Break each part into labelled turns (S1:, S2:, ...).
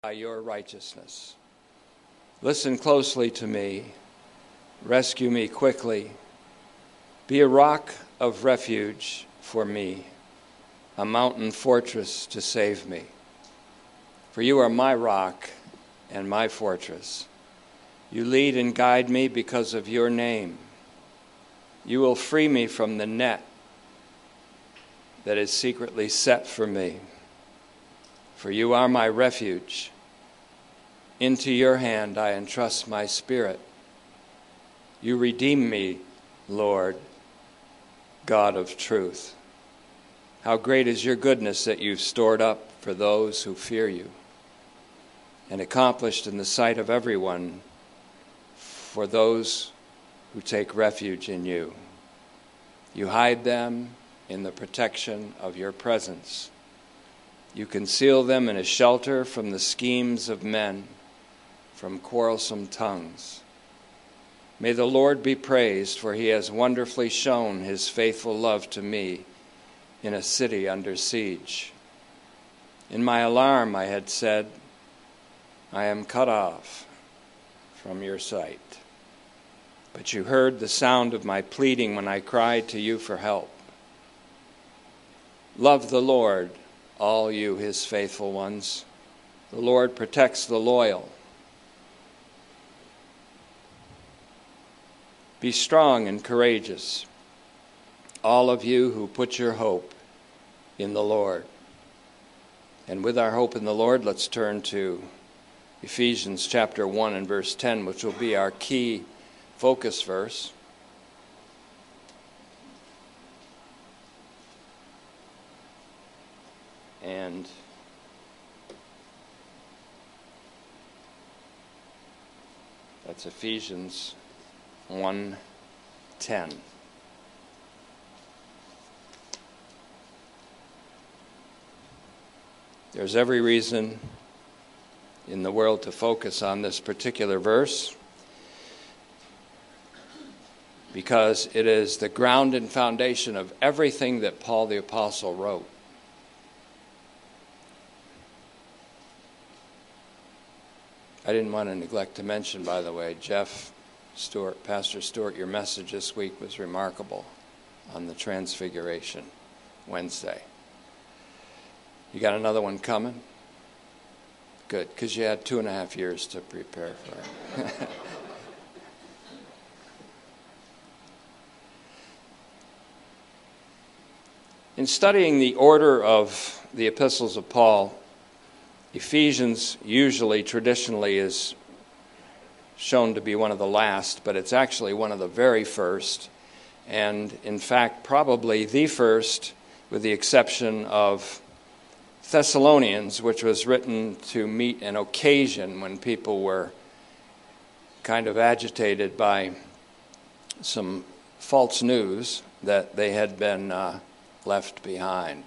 S1: by your righteousness. Listen closely to me. Rescue me quickly. Be a rock of refuge for me, a mountain fortress to save me. For you are my rock and my fortress. You lead and guide me because of your name. You will free me from the net that is secretly set for me for you are my refuge. Into your hand I entrust my spirit. You redeem me, Lord, God of truth. How great is your goodness that you've stored up for those who fear you and accomplished in the sight of everyone for those who take refuge in you. You hide them in the protection of your presence. You conceal them in a shelter from the schemes of men, from quarrelsome tongues. May the Lord be praised, for he has wonderfully shown his faithful love to me in a city under siege. In my alarm, I had said, I am cut off from your sight. But you heard the sound of my pleading when I cried to you for help. Love the Lord all you, his faithful ones. The Lord protects the loyal. Be strong and courageous, all of you who put your hope in the Lord. And with our hope in the Lord, let's turn to Ephesians chapter 1 and verse 10, which will be our key focus verse. And that's Ephesians 1:10. There's every reason in the world to focus on this particular verse because it is the ground and foundation of everything that Paul the Apostle wrote. I didn't want to neglect to mention, by the way, Jeff Stewart, Pastor Stewart, your message this week was remarkable on the Transfiguration Wednesday. You got another one coming? Good, because you had two and a half years to prepare for it. In studying the order of the epistles of Paul, Ephesians usually, traditionally, is shown to be one of the last, but it's actually one of the very first, and in fact, probably the first, with the exception of Thessalonians, which was written to meet an occasion when people were kind of agitated by some false news that they had been uh, left behind.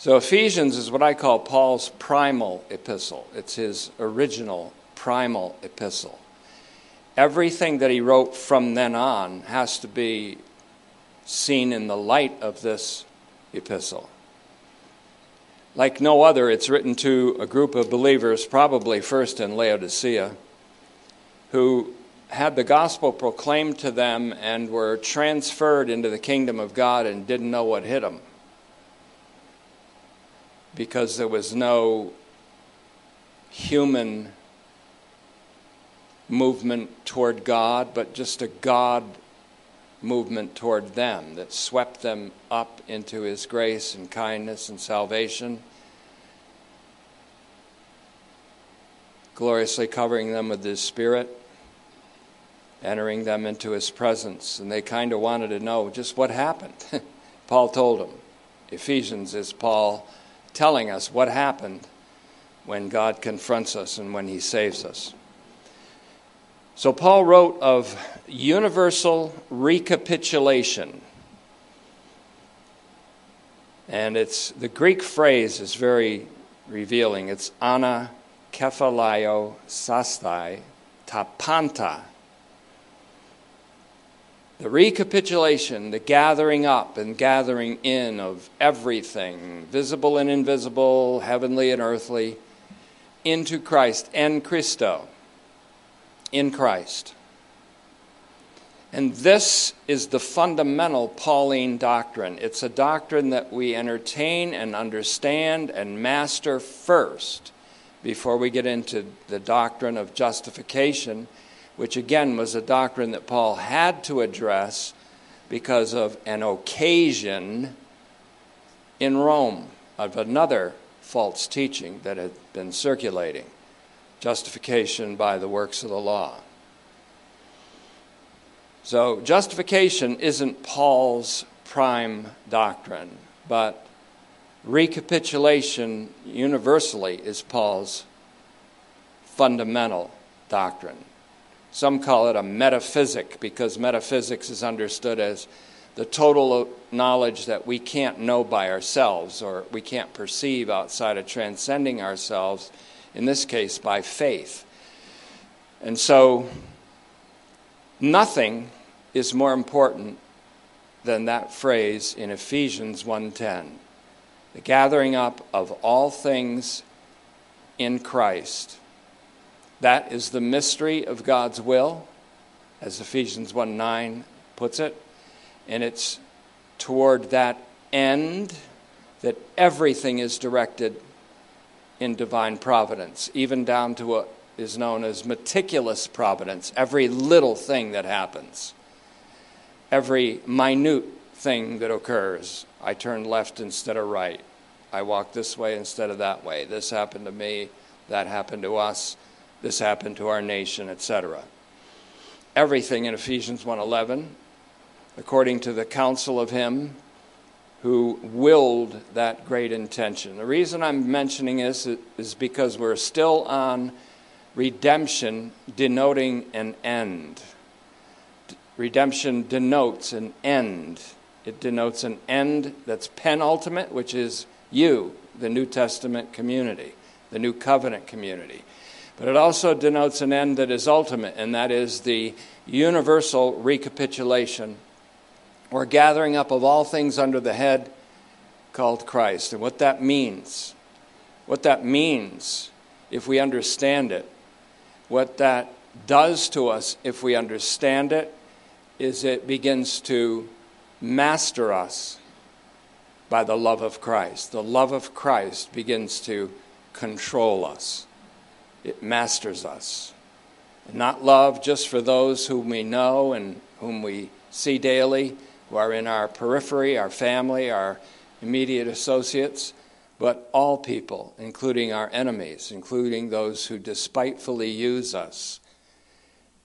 S1: So, Ephesians is what I call Paul's primal epistle. It's his original primal epistle. Everything that he wrote from then on has to be seen in the light of this epistle. Like no other, it's written to a group of believers, probably first in Laodicea, who had the gospel proclaimed to them and were transferred into the kingdom of God and didn't know what hit them because there was no human movement toward God, but just a God movement toward them that swept them up into His grace and kindness and salvation, gloriously covering them with His Spirit, entering them into His presence. And they kind of wanted to know just what happened. Paul told them. Ephesians is Paul telling us what happened when God confronts us and when He saves us. So, Paul wrote of universal recapitulation. And it's the Greek phrase is very revealing. It's ana kephalaio sastai tapanta. The recapitulation, the gathering up and gathering in of everything, visible and invisible, heavenly and earthly, into Christ, en Christo, in Christ. And this is the fundamental Pauline doctrine. It's a doctrine that we entertain and understand and master first before we get into the doctrine of justification which again was a doctrine that Paul had to address because of an occasion in Rome of another false teaching that had been circulating justification by the works of the law. So, justification isn't Paul's prime doctrine, but recapitulation universally is Paul's fundamental doctrine. Some call it a metaphysic because metaphysics is understood as the total knowledge that we can't know by ourselves or we can't perceive outside of transcending ourselves, in this case by faith. And so, nothing is more important than that phrase in Ephesians 1:10. The gathering up of all things in Christ that is the mystery of God's will, as Ephesians 1 9 puts it. And it's toward that end that everything is directed in divine providence, even down to what is known as meticulous providence, every little thing that happens, every minute thing that occurs. I turned left instead of right. I walked this way instead of that way. This happened to me, that happened to us this happened to our nation, etc. Everything in Ephesians 1:11 according to the counsel of him who willed that great intention. The reason I'm mentioning this is because we're still on redemption denoting an end. Redemption denotes an end. It denotes an end that's penultimate, which is you, the New Testament community, the New Covenant community. But it also denotes an end that is ultimate, and that is the universal recapitulation or gathering up of all things under the head called Christ. And what that means, what that means if we understand it, what that does to us if we understand it, is it begins to master us by the love of Christ. The love of Christ begins to control us it masters us. not love just for those whom we know and whom we see daily, who are in our periphery, our family, our immediate associates, but all people, including our enemies, including those who despitefully use us,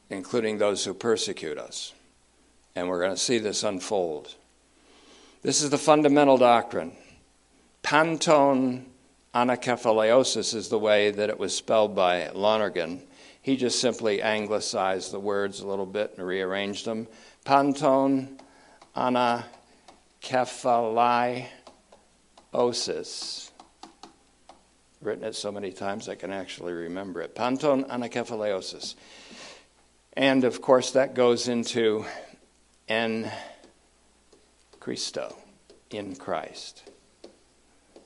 S1: including those who persecute us. And we're going to see this unfold. This is the fundamental doctrine. Panton Anakephaleosis is the way that it was spelled by Lonergan. He just simply anglicized the words a little bit and rearranged them. Panton anakephalaiosis. Written it so many times I can actually remember it. Panton anakephaleosis. And of course, that goes into en Christo, in Christ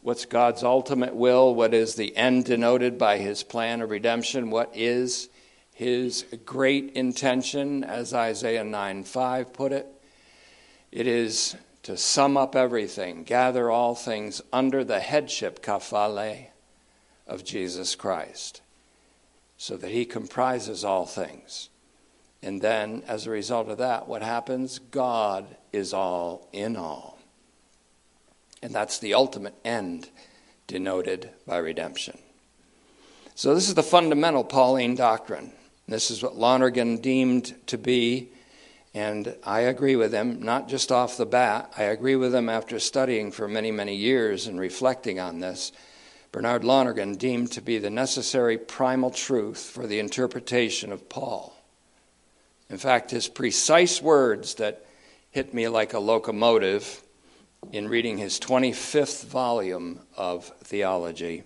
S1: what's God's ultimate will, what is the end denoted by his plan of redemption, what is his great intention, as Isaiah 9 5 put it. It is to sum up everything, gather all things under the headship, kafale, of Jesus Christ, so that he comprises all things. And then, as a result of that, what happens? God is all in all. And that's the ultimate end denoted by redemption. So, this is the fundamental Pauline doctrine. This is what Lonergan deemed to be, and I agree with him, not just off the bat. I agree with him after studying for many, many years and reflecting on this. Bernard Lonergan deemed to be the necessary primal truth for the interpretation of Paul. In fact, his precise words that hit me like a locomotive in reading his 25th volume of theology.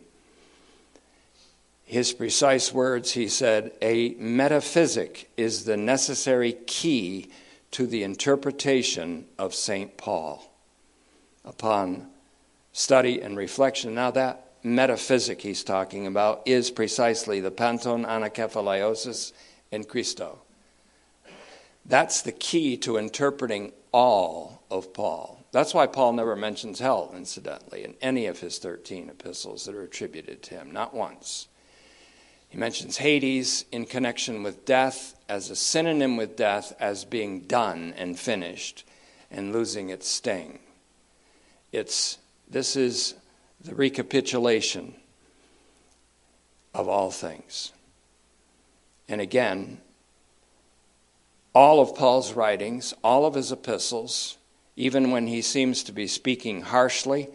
S1: His precise words, he said, a metaphysic is the necessary key to the interpretation of St. Paul upon study and reflection. Now, that metaphysic he's talking about is precisely the panton anakephalaiosis in Christo. That's the key to interpreting all of Paul. That's why Paul never mentions hell, incidentally, in any of his 13 epistles that are attributed to him, not once. He mentions Hades in connection with death as a synonym with death as being done and finished and losing its sting. It's, this is the recapitulation of all things. And again, all of Paul's writings, all of his epistles, even when he seems to be speaking harshly,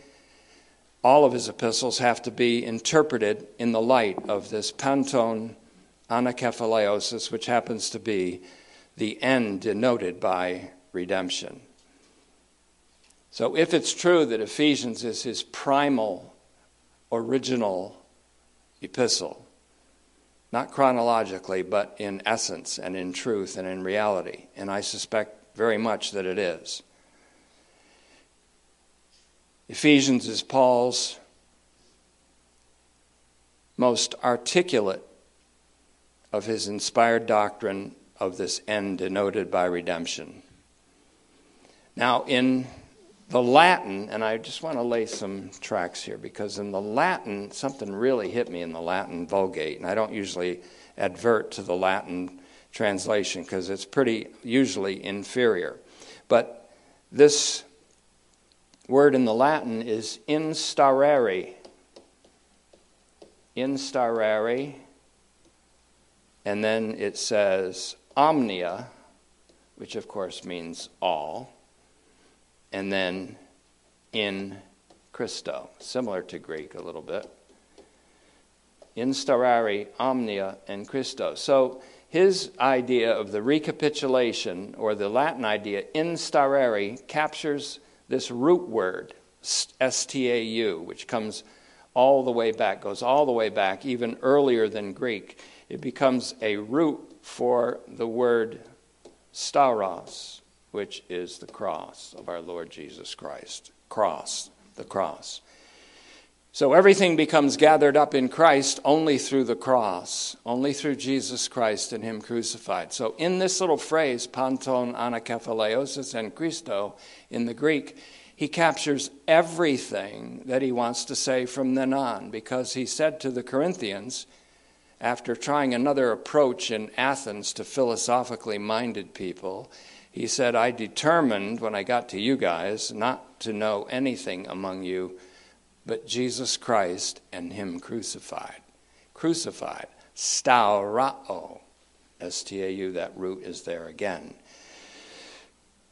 S1: all of his epistles have to be interpreted in the light of this panton anakephalaiosis, which happens to be the end denoted by redemption. So, if it's true that Ephesians is his primal, original epistle, not chronologically, but in essence and in truth and in reality, and I suspect very much that it is. Ephesians is Paul's most articulate of his inspired doctrine of this end denoted by redemption. Now, in the Latin, and I just want to lay some tracks here because in the Latin, something really hit me in the Latin Vulgate, and I don't usually advert to the Latin translation because it's pretty usually inferior. But this word in the Latin is instaurare. Instaurare. And then it says omnia, which of course means all and then in Christo, similar to Greek a little bit. Instaurare, omnia, and Christo. So his idea of the recapitulation, or the Latin idea, instaurare, captures this root word, S T A U, which comes all the way back, goes all the way back, even earlier than Greek. It becomes a root for the word stauros, which is the cross of our Lord Jesus Christ. Cross, the cross. So everything becomes gathered up in Christ only through the cross, only through Jesus Christ and Him crucified. So in this little phrase, panton anakephalaiosis and Christo, in the Greek, he captures everything that he wants to say from then on, because he said to the Corinthians, after trying another approach in Athens to philosophically minded people, he said, I determined when I got to you guys not to know anything among you but Jesus Christ and Him crucified. Crucified. Staurao. S T A U, that root is there again.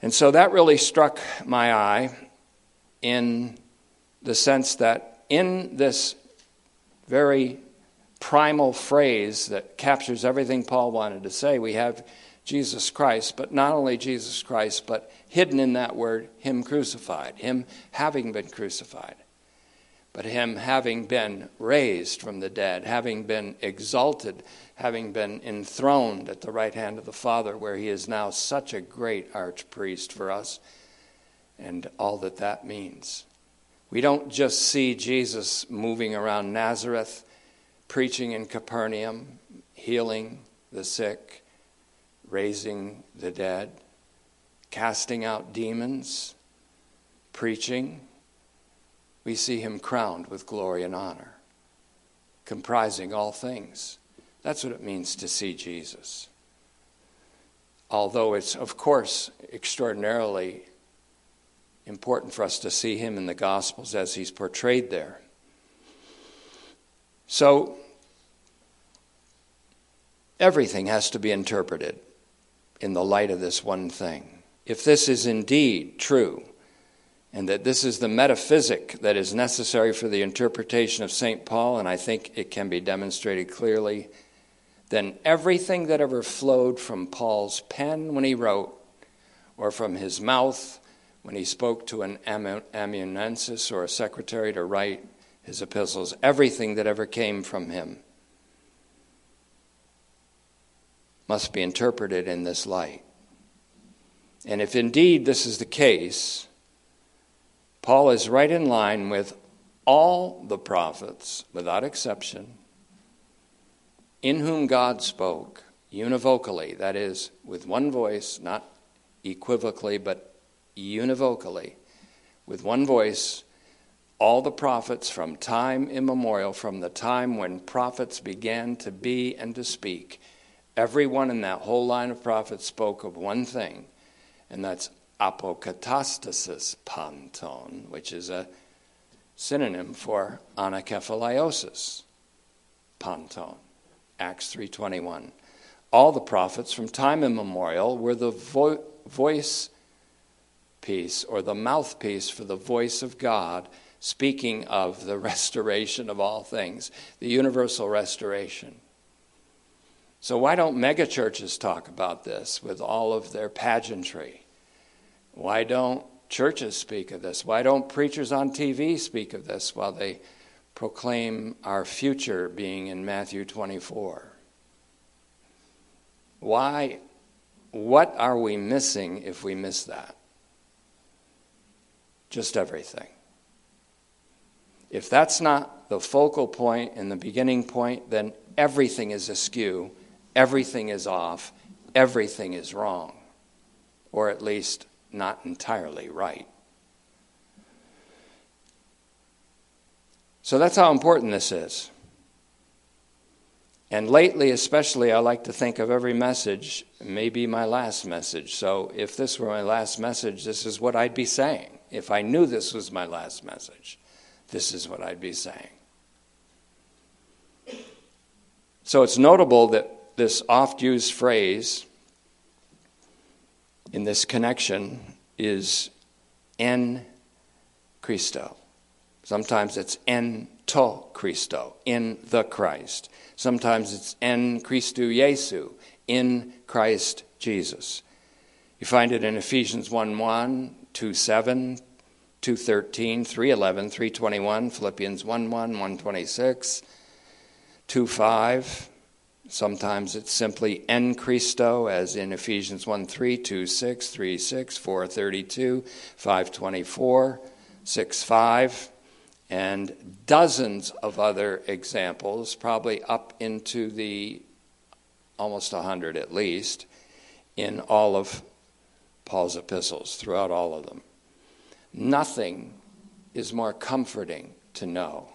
S1: And so that really struck my eye in the sense that in this very primal phrase that captures everything Paul wanted to say, we have Jesus Christ, but not only Jesus Christ, but hidden in that word, Him crucified, Him having been crucified, but Him having been raised from the dead, having been exalted, having been enthroned at the right hand of the Father, where He is now such a great archpriest for us, and all that that means. We don't just see Jesus moving around Nazareth, preaching in Capernaum, healing the sick raising the dead, casting out demons, preaching, we see him crowned with glory and honor, comprising all things. That's what it means to see Jesus. Although it's, of course, extraordinarily important for us to see him in the Gospels as he's portrayed there. So, everything has to be interpreted in the light of this one thing. If this is indeed true, and that this is the metaphysic that is necessary for the interpretation of St. Paul, and I think it can be demonstrated clearly, then everything that ever flowed from Paul's pen when he wrote, or from his mouth when he spoke to an amanuensis or a secretary to write his epistles, everything that ever came from him must be interpreted in this light. And if indeed this is the case, Paul is right in line with all the prophets, without exception, in whom God spoke univocally, that is, with one voice, not equivocally, but univocally, with one voice, all the prophets from time immemorial, from the time when prophets began to be and to speak, everyone in that whole line of prophets spoke of one thing, and that's apokatastasis panton, which is a synonym for anakephalaiosis panton. Acts 3:21. All the prophets from time immemorial were the vo- voice piece or the mouthpiece for the voice of God speaking of the restoration of all things, the universal restoration. So why don't megachurches talk about this with all of their pageantry? Why don't churches speak of this? Why don't preachers on TV speak of this while they proclaim our future being in Matthew 24. Why, what are we missing if we miss that? Just everything. If that's not the focal point and the beginning point, then everything is askew, everything is off, everything is wrong, or at least not entirely right. So that's how important this is. And lately, especially, I like to think of every message may be my last message. So if this were my last message, this is what I'd be saying. If I knew this was my last message, this is what I'd be saying. So it's notable that this oft used phrase in this connection is en Christo. Sometimes it's en to Christo, in the Christ. Sometimes it's en Christu Jesu, in Christ Jesus. You find it in Ephesians 1 1, 2 7, 2 13, 3 11, 3 21, Philippians 1 1, 126, 2 5. Sometimes it's simply en Christo, as in Ephesians 1 3, 2 6, 3 6, 4 32, 5 24, 6 5 and dozens of other examples, probably up into the almost 100 at least, in all of Paul's epistles, throughout all of them. Nothing is more comforting to know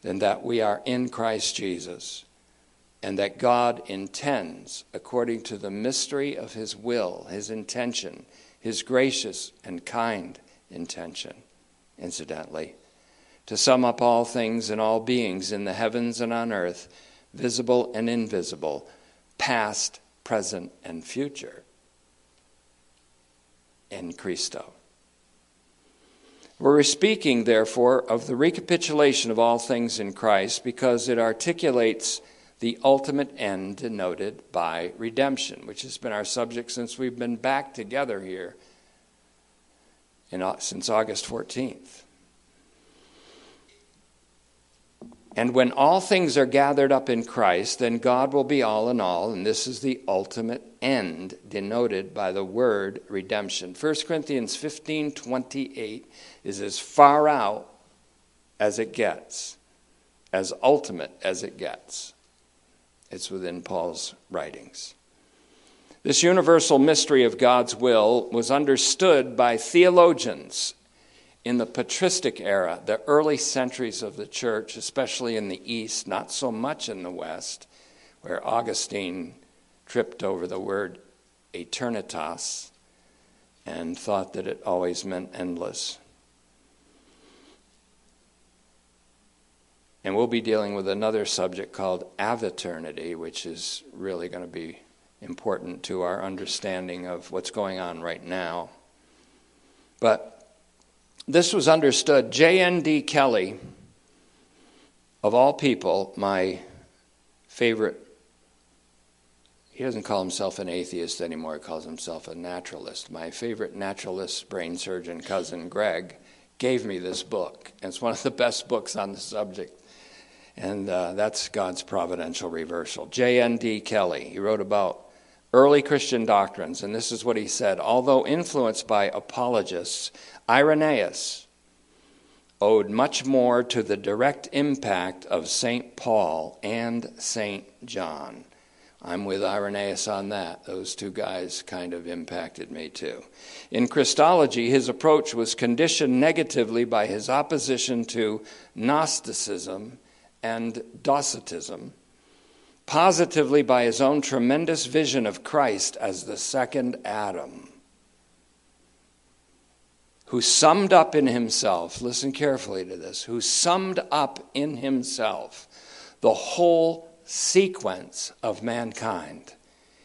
S1: than that we are in Christ Jesus and that God intends, according to the mystery of His will, His intention, His gracious and kind intention, incidentally to sum up all things and all beings in the heavens and on earth, visible and invisible, past, present, and future, in Christo. We're speaking, therefore, of the recapitulation of all things in Christ because it articulates the ultimate end denoted by redemption, which has been our subject since we've been back together here in, since August 14th. And when all things are gathered up in Christ, then God will be all in all, and this is the ultimate end denoted by the word redemption. 1 Corinthians 15 28 is as far out as it gets, as ultimate as it gets. It's within Paul's writings. This universal mystery of God's will was understood by theologians in the patristic era, the early centuries of the church, especially in the East, not so much in the West, where Augustine tripped over the word eternitas and thought that it always meant endless. And we'll be dealing with another subject called aeviternity, which is really going to be important to our understanding of what's going on right now. But this was understood. J.N.D. Kelly, of all people, my favorite, he doesn't call himself an atheist anymore, he calls himself a naturalist. My favorite naturalist brain surgeon cousin, Greg, gave me this book. It's one of the best books on the subject. And uh, that's God's providential reversal. J.N.D. Kelly, he wrote about early Christian doctrines, and this is what he said although influenced by apologists, Irenaeus owed much more to the direct impact of St. Paul and St. John. I'm with Irenaeus on that. Those two guys kind of impacted me too. In Christology, his approach was conditioned negatively by his opposition to Gnosticism and Docetism, positively by his own tremendous vision of Christ as the second Adam, who summed up in himself, listen carefully to this, who summed up in himself the whole sequence of mankind,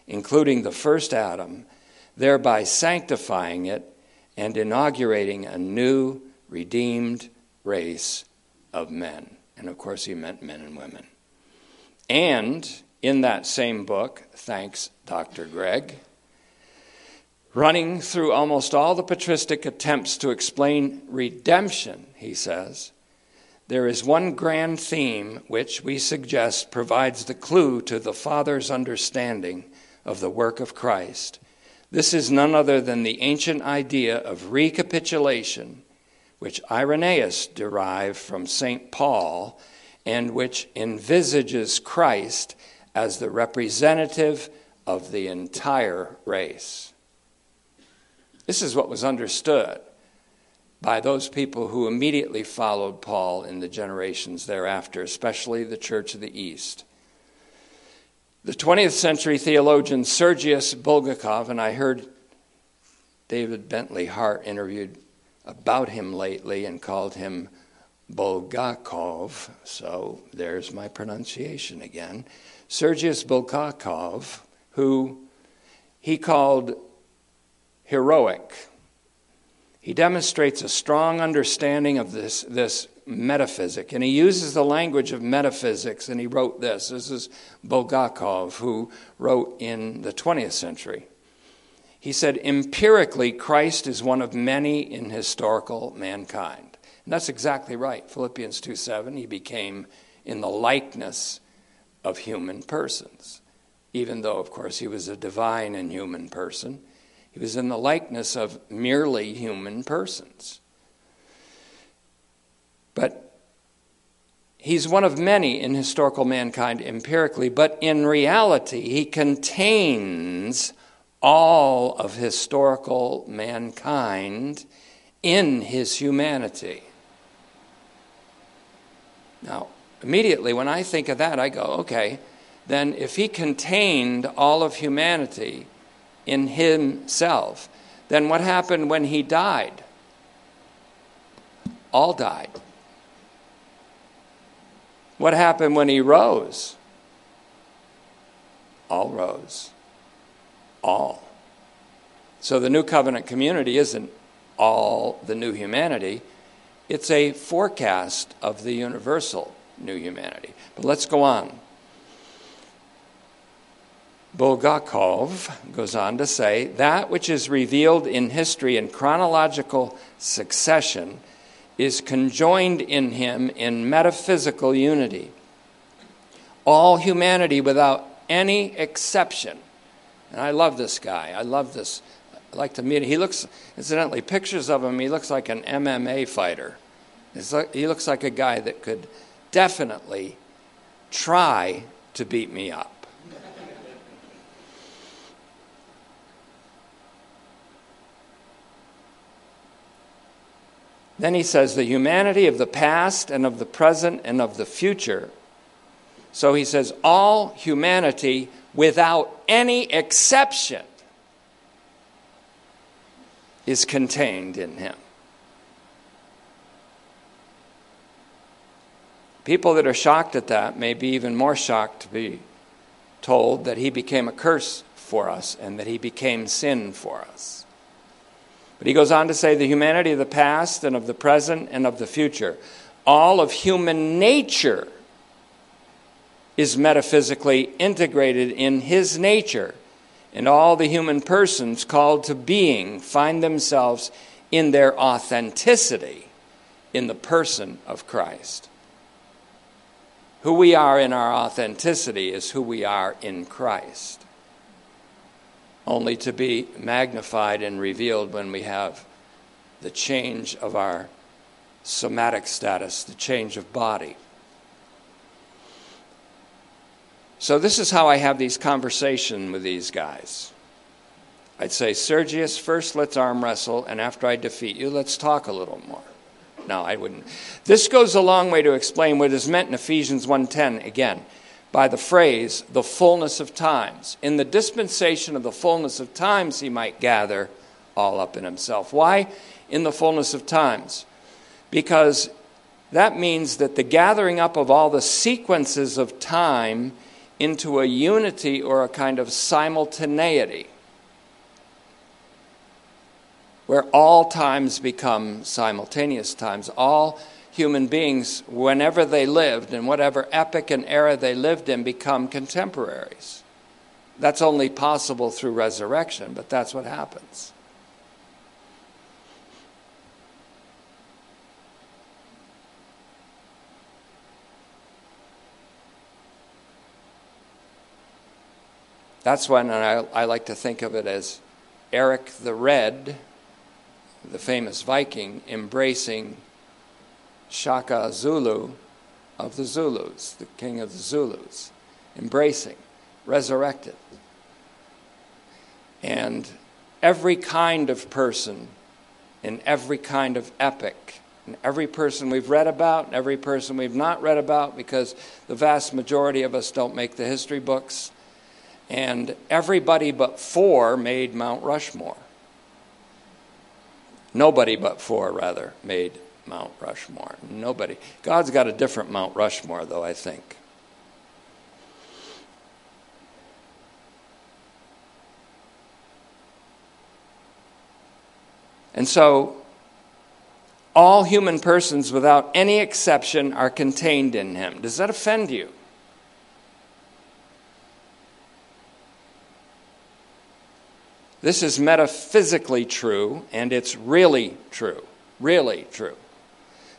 S1: including the first Adam, thereby sanctifying it and inaugurating a new, redeemed race of men. And of course, he meant men and women. And in that same book, thanks Dr. Greg, running through almost all the patristic attempts to explain redemption, he says, there is one grand theme which we suggest provides the clue to the Father's understanding of the work of Christ. This is none other than the ancient idea of recapitulation, which Irenaeus derived from St. Paul and which envisages Christ as the representative of the entire race. This is what was understood by those people who immediately followed Paul in the generations thereafter, especially the Church of the East. The 20th century theologian Sergius Bulgakov, and I heard David Bentley Hart interviewed about him lately and called him Bulgakov, so there's my pronunciation again. Sergius Bulgakov, who he called heroic. He demonstrates a strong understanding of this, this metaphysic, and he uses the language of metaphysics, and he wrote this. This is Bulgakov, who wrote in the 20th century. He said, Empirically, Christ is one of many in historical mankind. And that's exactly right. Philippians 2 7, he became in the likeness of human persons. Even though, of course, he was a divine and human person, he was in the likeness of merely human persons. But he's one of many in historical mankind empirically, but in reality, he contains all of historical mankind in his humanity. Now, immediately when I think of that, I go, okay, then if he contained all of humanity in himself, then what happened when he died? All died. What happened when he rose? All rose. All. So the new covenant community isn't all the new humanity, it's a forecast of the universal new humanity. But let's go on. Bulgakov goes on to say that which is revealed in history in chronological succession is conjoined in him in metaphysical unity. All humanity without any exception. And I love this guy. I love this I like to meet him. He looks, incidentally, pictures of him, he looks like an MMA fighter. Like, he looks like a guy that could definitely try to beat me up. Then he says the humanity of the past and of the present and of the future. So he says all humanity without any exception is contained in him. People that are shocked at that may be even more shocked to be told that he became a curse for us and that he became sin for us. But he goes on to say the humanity of the past and of the present and of the future, all of human nature is metaphysically integrated in his nature and all the human persons called to being find themselves in their authenticity in the person of Christ. Who we are in our authenticity is who we are in Christ. only to be magnified and revealed when we have the change of our somatic status, the change of body. So, this is how I have these conversations with these guys. I'd say, Sergius, first let's arm wrestle, and after I defeat you, let's talk a little more. No, I wouldn't. This goes a long way to explain what is meant in Ephesians 1:10 again by the phrase the fullness of times. In the dispensation of the fullness of times he might gather all up in himself. Why in the fullness of times? Because that means that the gathering up of all the sequences of time into a unity or a kind of simultaneity where all times become simultaneous times. All human beings, whenever they lived, in whatever epoch and era they lived in, become contemporaries. That's only possible through resurrection, but that's what happens. That's when I, I like to think of it as Eric the Red, the famous Viking, embracing Shaka Zulu of the Zulus, the king of the Zulus, embracing, resurrected. And every kind of person in every kind of epic, and every person we've read about, and every person we've not read about, because the vast majority of us don't make the history books and everybody but four made Mount Rushmore. Nobody but four, rather, made Mount Rushmore. Nobody. God's got a different Mount Rushmore, though, I think. And so, all human persons, without any exception, are contained in him. Does that offend you? This is metaphysically true, and it's really true. Really true.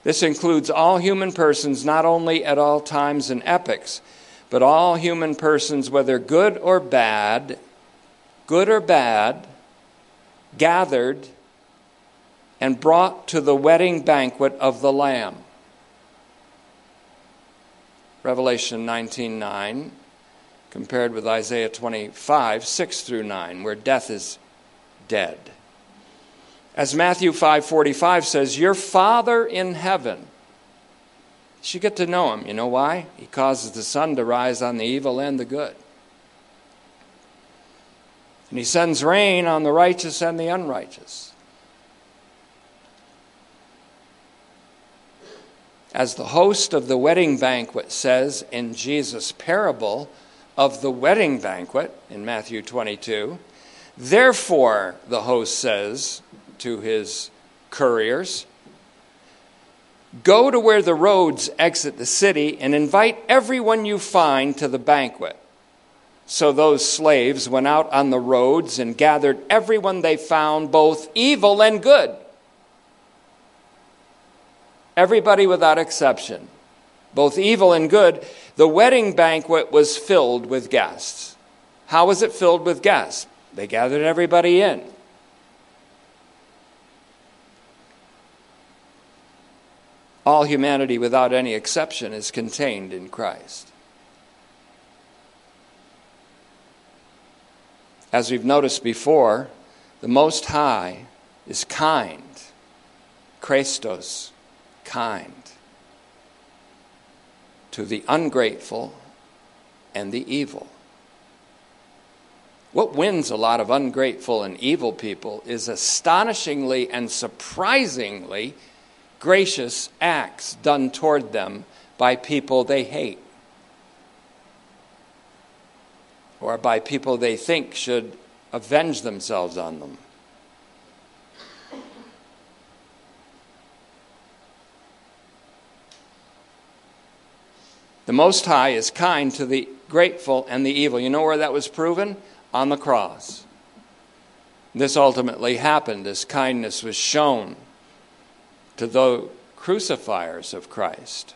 S1: This includes all human persons, not only at all times and epochs, but all human persons, whether good or bad, good or bad, gathered and brought to the wedding banquet of the Lamb. Revelation 19:9 compared with Isaiah 25, 6 through 9, where death is dead. As Matthew 5:45 says, "Your Father in heaven." You get to know him. You know why? He causes the sun to rise on the evil and the good. And he sends rain on the righteous and the unrighteous. As the host of the wedding banquet says in Jesus' parable, of the wedding banquet in Matthew 22. Therefore, the host says to his couriers, Go to where the roads exit the city and invite everyone you find to the banquet. So those slaves went out on the roads and gathered everyone they found, both evil and good. Everybody without exception both evil and good, the wedding banquet was filled with guests. How was it filled with guests? They gathered everybody in. All humanity, without any exception, is contained in Christ. As we've noticed before, the Most High is kind. Christos, kind to the ungrateful and the evil. What wins a lot of ungrateful and evil people is astonishingly and surprisingly gracious acts done toward them by people they hate or by people they think should avenge themselves on them. The Most High is kind to the grateful and the evil. You know where that was proven? On the cross. This ultimately happened. This kindness was shown to the crucifiers of Christ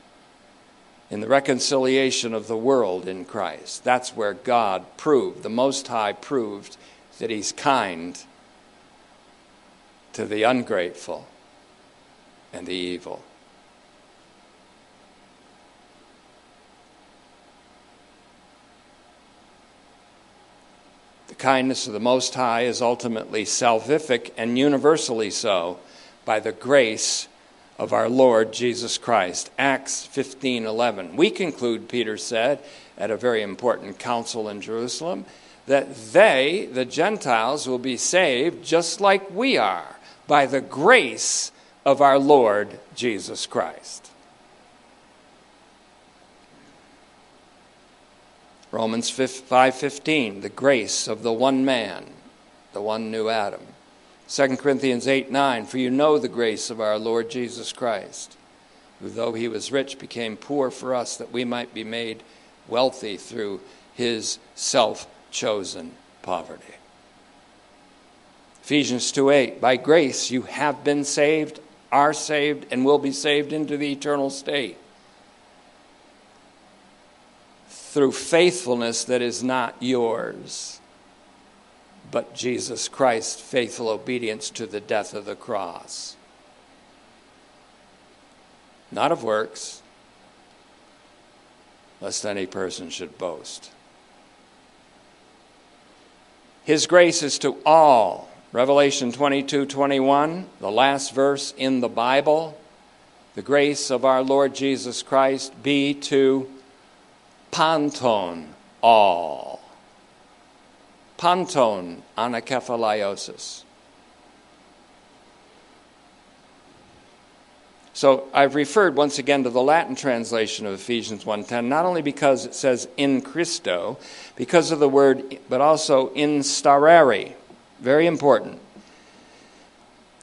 S1: in the reconciliation of the world in Christ. That's where God proved, the Most High proved that He's kind to the ungrateful and the evil. Kindness of the Most High is ultimately salvific and universally so by the grace of our Lord Jesus Christ. Acts 15:11. We conclude Peter said at a very important council in Jerusalem that they, the Gentiles, will be saved just like we are by the grace of our Lord Jesus Christ. Romans 5:15, the grace of the one man, the one new Adam. 2 Corinthians 8 9, for you know the grace of our Lord Jesus Christ, who though he was rich became poor for us that we might be made wealthy through his self chosen poverty. Ephesians 2 8, by grace you have been saved, are saved, and will be saved into the eternal state through faithfulness that is not yours, but Jesus Christ's faithful obedience to the death of the cross. Not of works, lest any person should boast. His grace is to all. Revelation 22 21, the last verse in the Bible. The grace of our Lord Jesus Christ be to panton, all. Panton, anakephalaiosis. So I've referred once again to the Latin translation of Ephesians 1:10 not only because it says in Christo because of the word but also instaurare very important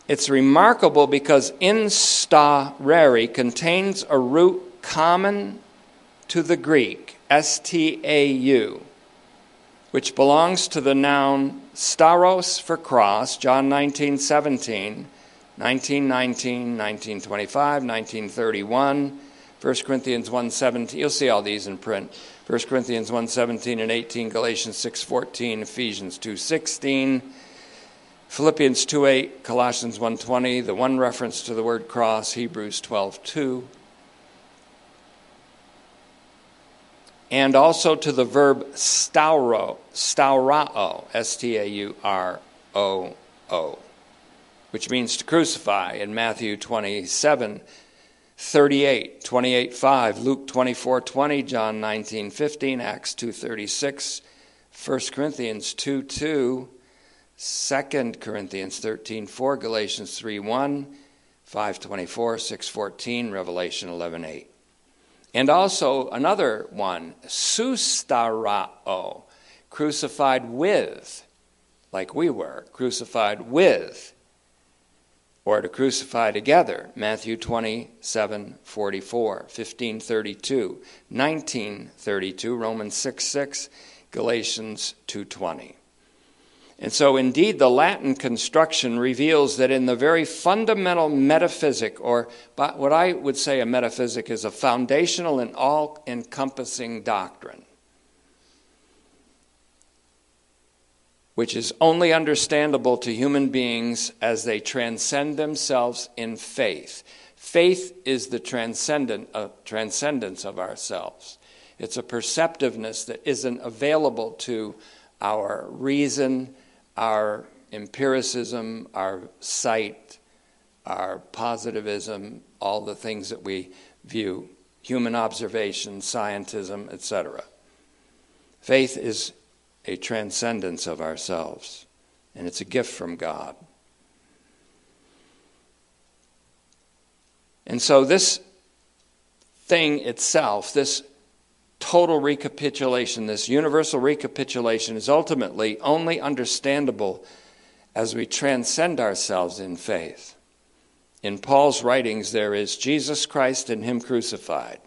S1: it's remarkable because instaurare contains a root common to the Greek S T A U, which belongs to the noun stauros for cross, John 19 17, 1919, 1925, 1931, 1 Corinthians 1 17. You'll see all these in print. 1 Corinthians 1 17 and 18, Galatians 6 14, Ephesians 2 16. Philippians 2 8, Colossians 1 20, the one reference to the word cross, Hebrews 12 2, and also to the verb stauro, staurao, S T A U R O O, which means to crucify in Matthew 27 38, 28 5, Luke 24 20, John 19 15, Acts 2 36, 1 Corinthians 2 2, 2 Corinthians 13 4, Galatians 3 1, 5 24, 6 14, Revelation 11 8. And also another one, sustarao, crucified with, like we were, crucified with, or to crucify together. Matthew 27 44, 15 32, 19 32, Romans 6 6, Galatians 2 20. And so, indeed, the Latin construction reveals that in the very fundamental metaphysic, or what I would say a metaphysic is a foundational and all encompassing doctrine, which is only understandable to human beings as they transcend themselves in faith. Faith is the transcendent, uh, transcendence of ourselves. It's a perceptiveness that isn't available to our reason our empiricism, our sight, our positivism, all the things that we view, human observation, scientism, etc. Faith is a transcendence of ourselves, and it's a gift from God. And so, this thing itself, this total recapitulation, this universal recapitulation, is ultimately only understandable as we transcend ourselves in faith. In Paul's writings, there is Jesus Christ and Him crucified,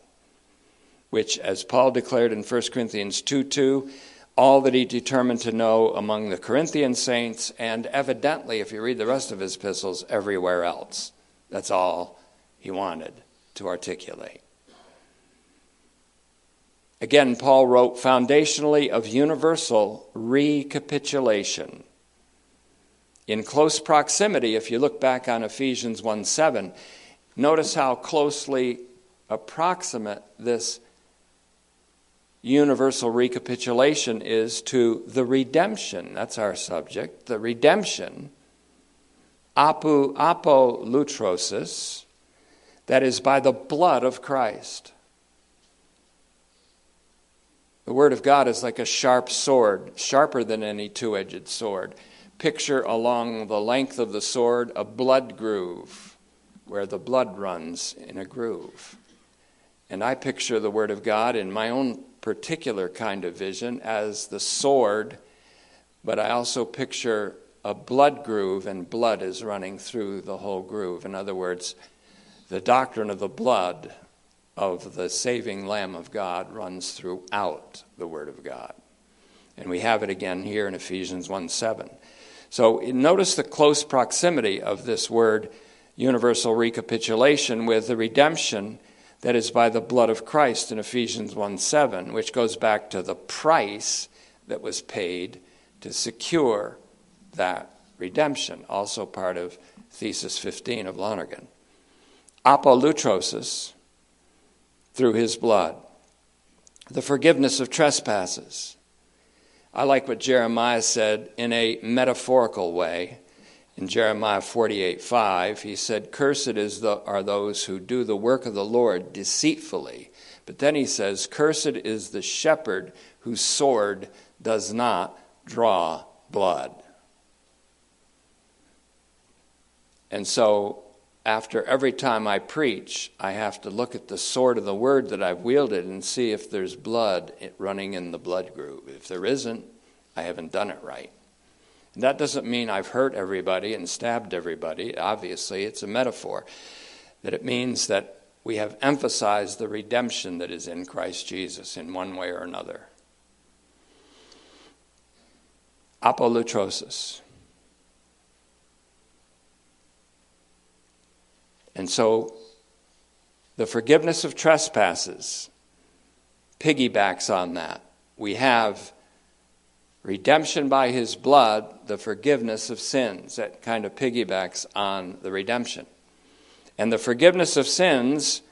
S1: which, as Paul declared in 1 Corinthians 2 2, all that he determined to know among the Corinthian saints, and evidently, if you read the rest of his epistles, everywhere else. That's all he wanted to articulate. Again, Paul wrote foundationally of universal recapitulation. in close proximity, if you look back on Ephesians 1 7, notice how closely approximate this universal recapitulation is to the redemption. That's our subject. The redemption, apu, apolutrosis, that is by the blood of Christ. The Word of God is like a sharp sword, sharper than any two edged sword. Picture along the length of the sword a blood groove where the blood runs in a groove. And I picture the Word of God in my own particular kind of vision as the sword, but I also picture a blood groove, and blood is running through the whole groove. In other words, the doctrine of the blood of the saving Lamb of God runs throughout the Word of God. And we have it again here in Ephesians 1 7. So notice the close proximity of this word universal recapitulation with the redemption that is by the blood of Christ in Ephesians 1 7, which goes back to the price that was paid to secure that redemption, also part of Thesis 15 of Lonergan. Apolutrosis, through his blood. The forgiveness of trespasses. I like what Jeremiah said in a metaphorical way in Jeremiah 48 5, he said, Cursed is the, are those who do the work of the Lord deceitfully. But then he says, Cursed is the shepherd whose sword does not draw blood. And so, after every time I preach, I have to look at the sword of the word that I've wielded and see if there's blood running in the blood groove. If there isn't, I haven't done it right. And That doesn't mean I've hurt everybody and stabbed everybody. Obviously, it's a metaphor. That it means that we have emphasized the redemption that is in Christ Jesus in one way or another. Apolutrosis. And so the forgiveness of trespasses piggybacks on that. We have redemption by his blood, the forgiveness of sins. That kind of piggybacks on the redemption. And the forgiveness of sins,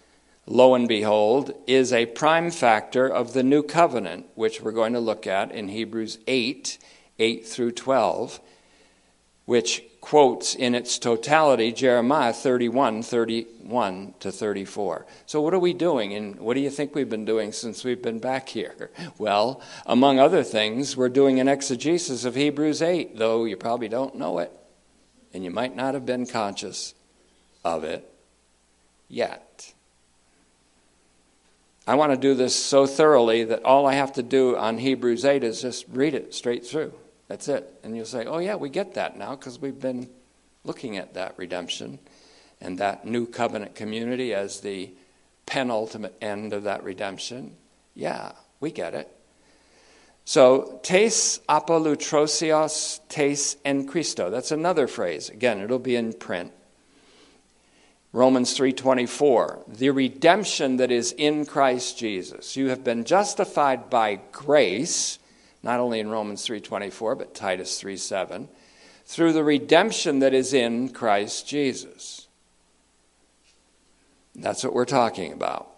S1: lo and behold, is a prime factor of the new covenant, which we're going to look at in Hebrews 8 8 through 12, which quotes in its totality Jeremiah 31, 31 to 34. So, what are we doing? And what do you think we've been doing since we've been back here? Well, among other things, we're doing an exegesis of Hebrews 8, though you probably don't know it, and you might not have been conscious of it yet. I want to do this so thoroughly that all I have to do on Hebrews 8 is just read it straight through. That's it. And you'll say, oh, yeah, we get that now because we've been looking at that redemption and that new covenant community as the penultimate end of that redemption. Yeah, we get it. So, tes apolutrosios, tes en Christo. That's another phrase. Again, it'll be in print. Romans 3:24, the redemption that is in Christ Jesus. You have been justified by grace not only in Romans 3:24 but Titus 3:7 through the redemption that is in Christ Jesus. That's what we're talking about.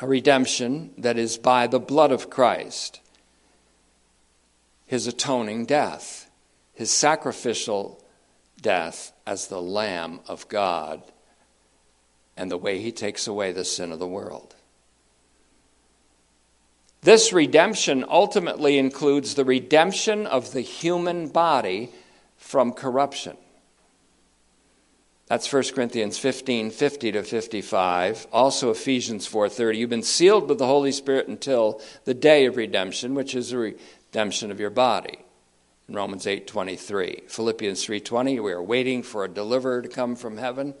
S1: A redemption that is by the blood of Christ, his atoning death, his sacrificial death as the Lamb of God, and the way he takes away the sin of the world. This redemption ultimately includes the redemption of the human body from corruption. That's 1 Corinthians 15, 50 to 55. Also Ephesians 4.30. You've been sealed with the Holy Spirit until the day of redemption, which is the redemption of your body. In Romans 8.23. Philippians 3.20, we are waiting for a deliverer to come from heaven.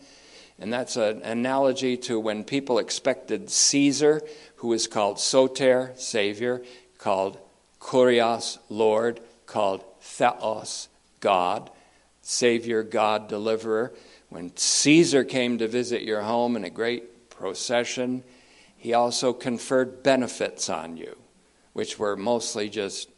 S1: And that's an analogy to when people expected Caesar, who is called Soter, Savior, called Kurios, Lord, called Theos, God, Savior, God, Deliverer. When Caesar came to visit your home in a great procession, he also conferred benefits on you, which were mostly just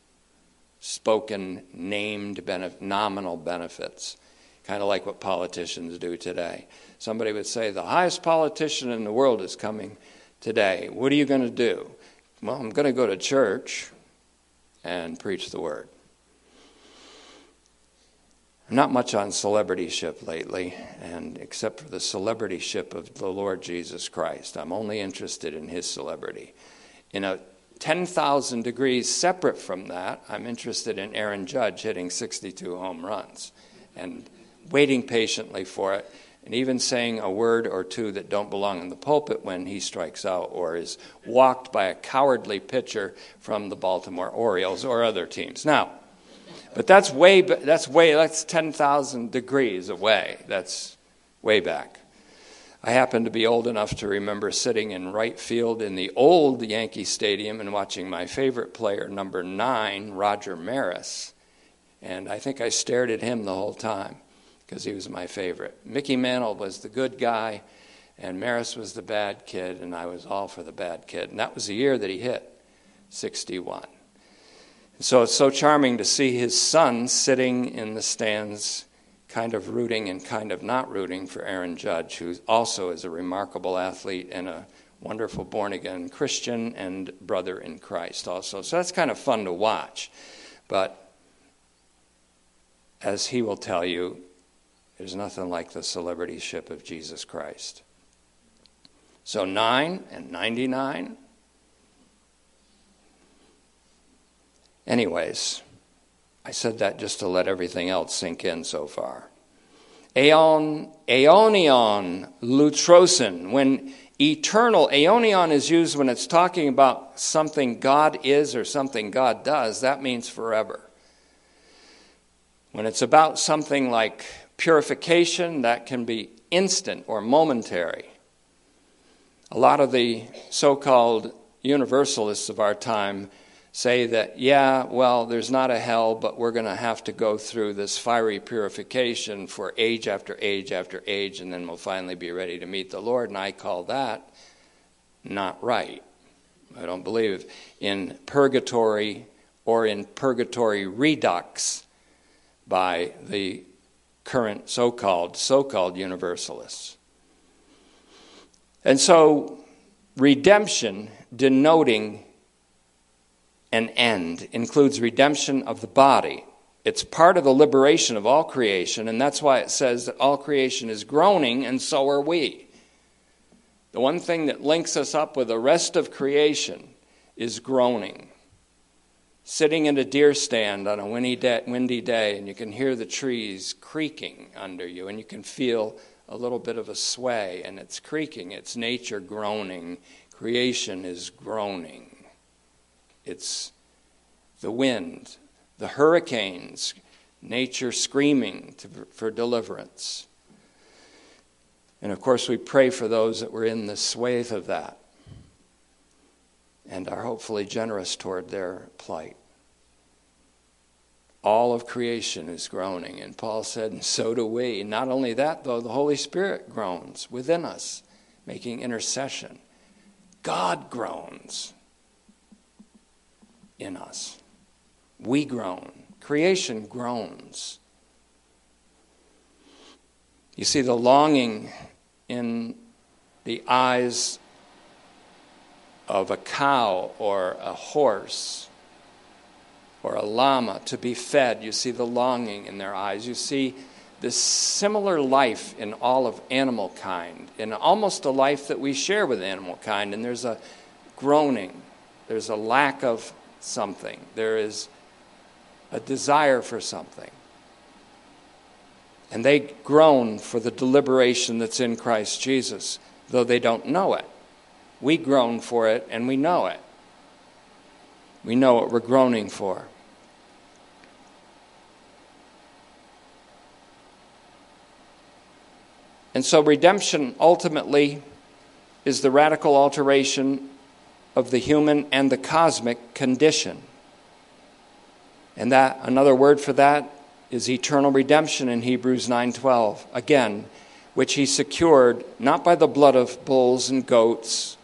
S1: spoken, named, benef- nominal benefits, kind of like what politicians do today. Somebody would say, The highest politician in the world is coming today. What are you going to do? Well, I'm going to go to church and preach the word. I'm not much on celebrityship lately, and except for the celebrityship of the Lord Jesus Christ, I'm only interested in his celebrity. In a 10,000 degrees separate from that, I'm interested in Aaron Judge hitting 62 home runs and waiting patiently for it, and even saying a word or two that don't belong in the pulpit when he strikes out or is walked by a cowardly pitcher from the Baltimore Orioles or other teams. Now, but that's way, that's way, that's 10,000 degrees away. That's way back. I happen to be old enough to remember sitting in right field in the old Yankee Stadium and watching my favorite player, number nine, Roger Maris. And I think I stared at him the whole time because he was my favorite. Mickey Mantle was the good guy, and Maris was the bad kid, and I was all for the bad kid. And that was the year that he hit 61. So it's so charming to see his son sitting in the stands, kind of rooting and kind of not rooting for Aaron Judge, who also is a remarkable athlete and a wonderful born again Christian and brother in Christ, also. So that's kind of fun to watch. But as he will tell you, there's nothing like the celebrityship of Jesus Christ. So 9 and 99 Anyways, I said that just to let everything else sink in so far. Aeon, aeonion, lutrosin. When eternal, aeonion is used when it's talking about something God is or something God does, that means forever. When it's about something like purification, that can be instant or momentary. A lot of the so called universalists of our time say that, yeah, well, there's not a hell, but we're going to have to go through this fiery purification for age after age after age, and then we'll finally be ready to meet the Lord. And I call that not right. I don't believe in purgatory or in purgatory redux by the current so-called so-called universalists. And so redemption denoting an end, includes redemption of the body. It's part of the liberation of all creation, and that's why it says that all creation is groaning, and so are we. The one thing that links us up with the rest of creation is groaning. Sitting in a deer stand on a windy day, and you can hear the trees creaking under you, and you can feel a little bit of a sway, and it's creaking. It's nature groaning. Creation is groaning. It's the wind, the hurricanes, nature screaming to, for deliverance. And of course, we pray for those that were in the swathe of that and are hopefully generous toward their plight. All of creation is groaning. And Paul said, and so do we. Not only that, though, the Holy Spirit groans within us, making intercession. God groans in us. We groan. Creation groans. You see the longing in the eyes of a cow or a horse or a llama to be fed. You see the longing in their eyes. You see this similar life in all of animal kind, in almost a life that we share with animal kind. And there's a groaning, there's a lack of something, there is a desire for something. And they groan for the deliberation that's in Christ Jesus, though they don't know it. We groan for it and we know it. We know what we're groaning for. And so redemption ultimately is the radical alteration of the human and the cosmic condition. And that another word for that is eternal redemption in Hebrews 9:12. Again, which he secured not by the blood of bulls and goats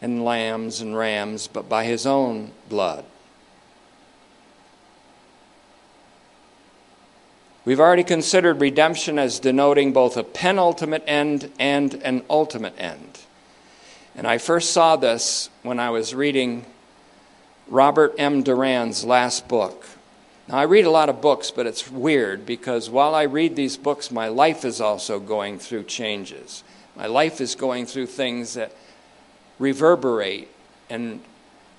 S1: and lambs and rams, but by his own blood. We've already considered redemption as denoting both a penultimate end and an ultimate end. And I first saw this when I was reading Robert M. Doran's last book. Now, I read a lot of books, but it's weird because while I read these books, my life is also going through changes. My life is going through things that reverberate and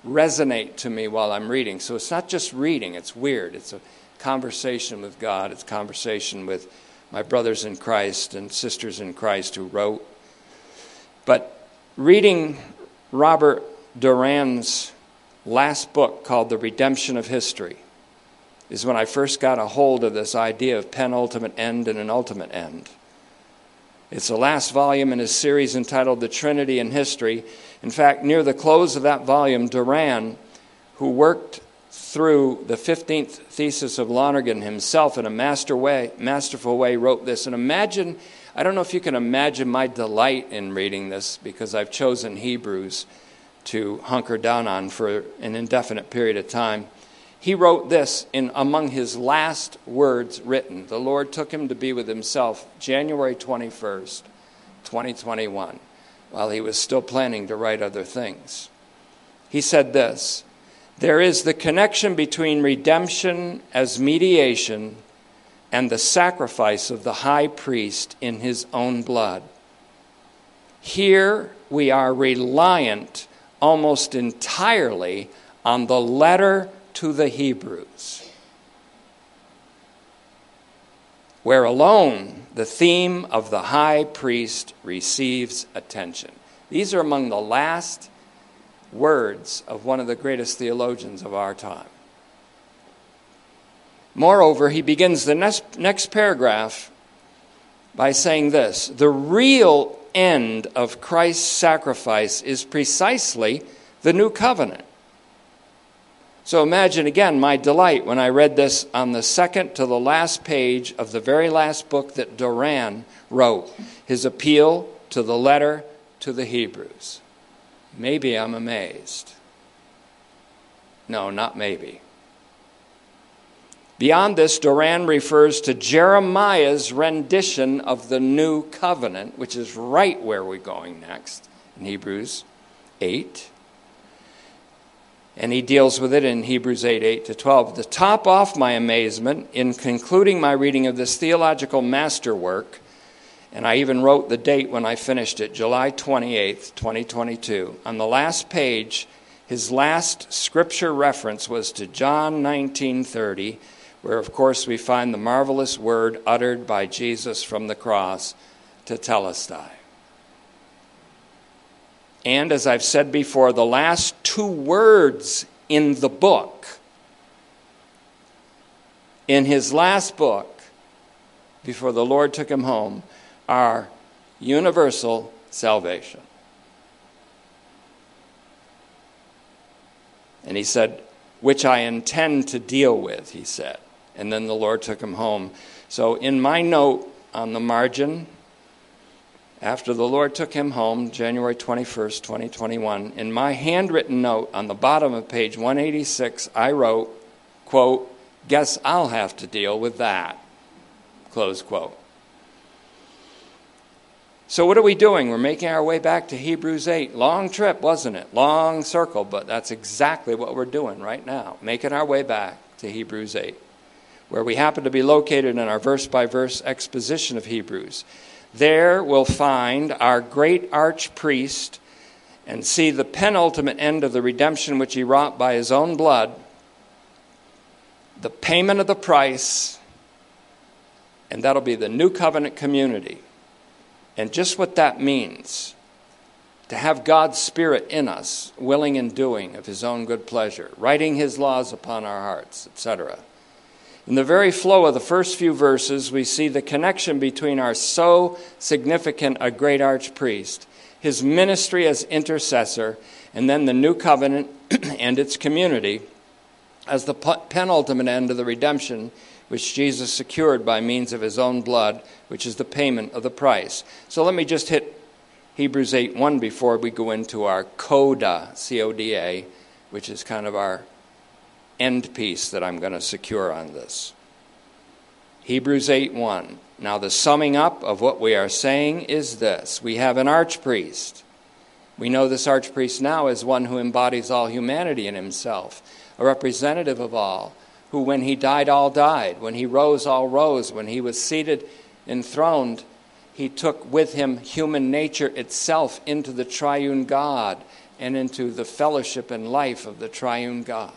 S1: resonate to me while I'm reading. So it's not just reading, it's weird. It's a conversation with God, it's conversation with my brothers in Christ and sisters in Christ who wrote. But reading Robert Doran's last book called The Redemption of History is when I first got a hold of this idea of penultimate end and an ultimate end. It's the last volume in his series entitled The Trinity in History. In fact, near the close of that volume, Doran, who worked through the 15th thesis of Lonergan himself in a master way, masterful way, wrote this. And imagine, I don't know if you can imagine my delight in reading this because I've chosen Hebrews to hunker down on for an indefinite period of time. He wrote this in among his last words written. The Lord took him to be with himself January 21st, 2021, while he was still planning to write other things. He said this There is the connection between redemption as mediation and the sacrifice of the high priest in his own blood. Here we are reliant almost entirely on the letter to the Hebrews, where alone the theme of the high priest receives attention. These are among the last words of one of the greatest theologians of our time. Moreover, he begins the next, next paragraph by saying this The real end of Christ's sacrifice is precisely the new covenant. So imagine again my delight when I read this on the second to the last page of the very last book that Doran wrote his appeal to the letter to the Hebrews. Maybe I'm amazed. No, not maybe. Beyond this, Doran refers to Jeremiah's rendition of the new covenant, which is right where we're going next in Hebrews 8. And he deals with it in Hebrews 8 8 to 12. To top off my amazement in concluding my reading of this theological masterwork, and I even wrote the date when I finished it, July 28th, 2022. On the last page, his last scripture reference was to John 19:30 where, of course, we find the marvelous word uttered by Jesus from the cross to tetelestai. And as I've said before, the last two words in the book, in his last book, before the Lord took him home, are universal salvation. And he said, which I intend to deal with, he said and then the Lord took him home. So, in my note on the margin, after the Lord took him home, January 21st, 2021, in my handwritten note on the bottom of page 186, I wrote, quote, guess I'll have to deal with that, close quote. So, what are we doing? We're making our way back to Hebrews 8. Long trip, wasn't it? Long circle, but that's exactly what we're doing right now, making our way back to Hebrews 8 where we happen to be located in our verse by verse exposition of Hebrews. There we'll find our great archpriest and see the penultimate end of the redemption which he wrought by his own blood, the payment of the price, and that'll be the new covenant community. And just what that means to have God's Spirit in us, willing and doing of his own good pleasure, writing his laws upon our hearts, etc. In the very flow of the first few verses, we see the connection between our so significant a great archpriest, his ministry as intercessor, and then the new covenant and its community as the penultimate end of the redemption which Jesus secured by means of his own blood, which is the payment of the price. So let me just hit Hebrews 8 1 before we go into our coda, C O D A, which is kind of our end piece that I'm going to secure on this. Hebrews 8:1. Now, the summing up of what we are saying is this we have an archpriest. We know this archpriest now as one who embodies all humanity in himself, a representative of all, who, when he died, all died. When he rose, all rose. When he was seated, enthroned, he took with him human nature itself into the triune God and into the fellowship and life of the triune God,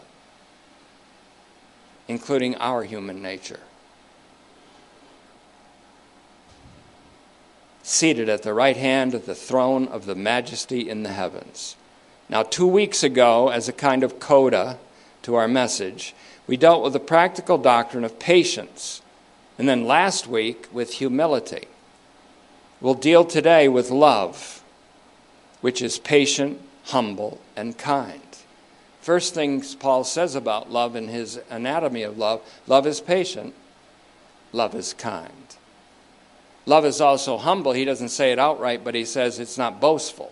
S1: including our human nature. Seated at the right hand of the throne of the majesty in the heavens. Now, two weeks ago, as a kind of coda to our message, we dealt with the practical doctrine of patience, and then last week with humility. We'll deal today with love, which is patient, humble, and kind. First things Paul says about love in his anatomy of love love is patient, love is kind. Love is also humble. He doesn't say it outright, but he says it's not boastful,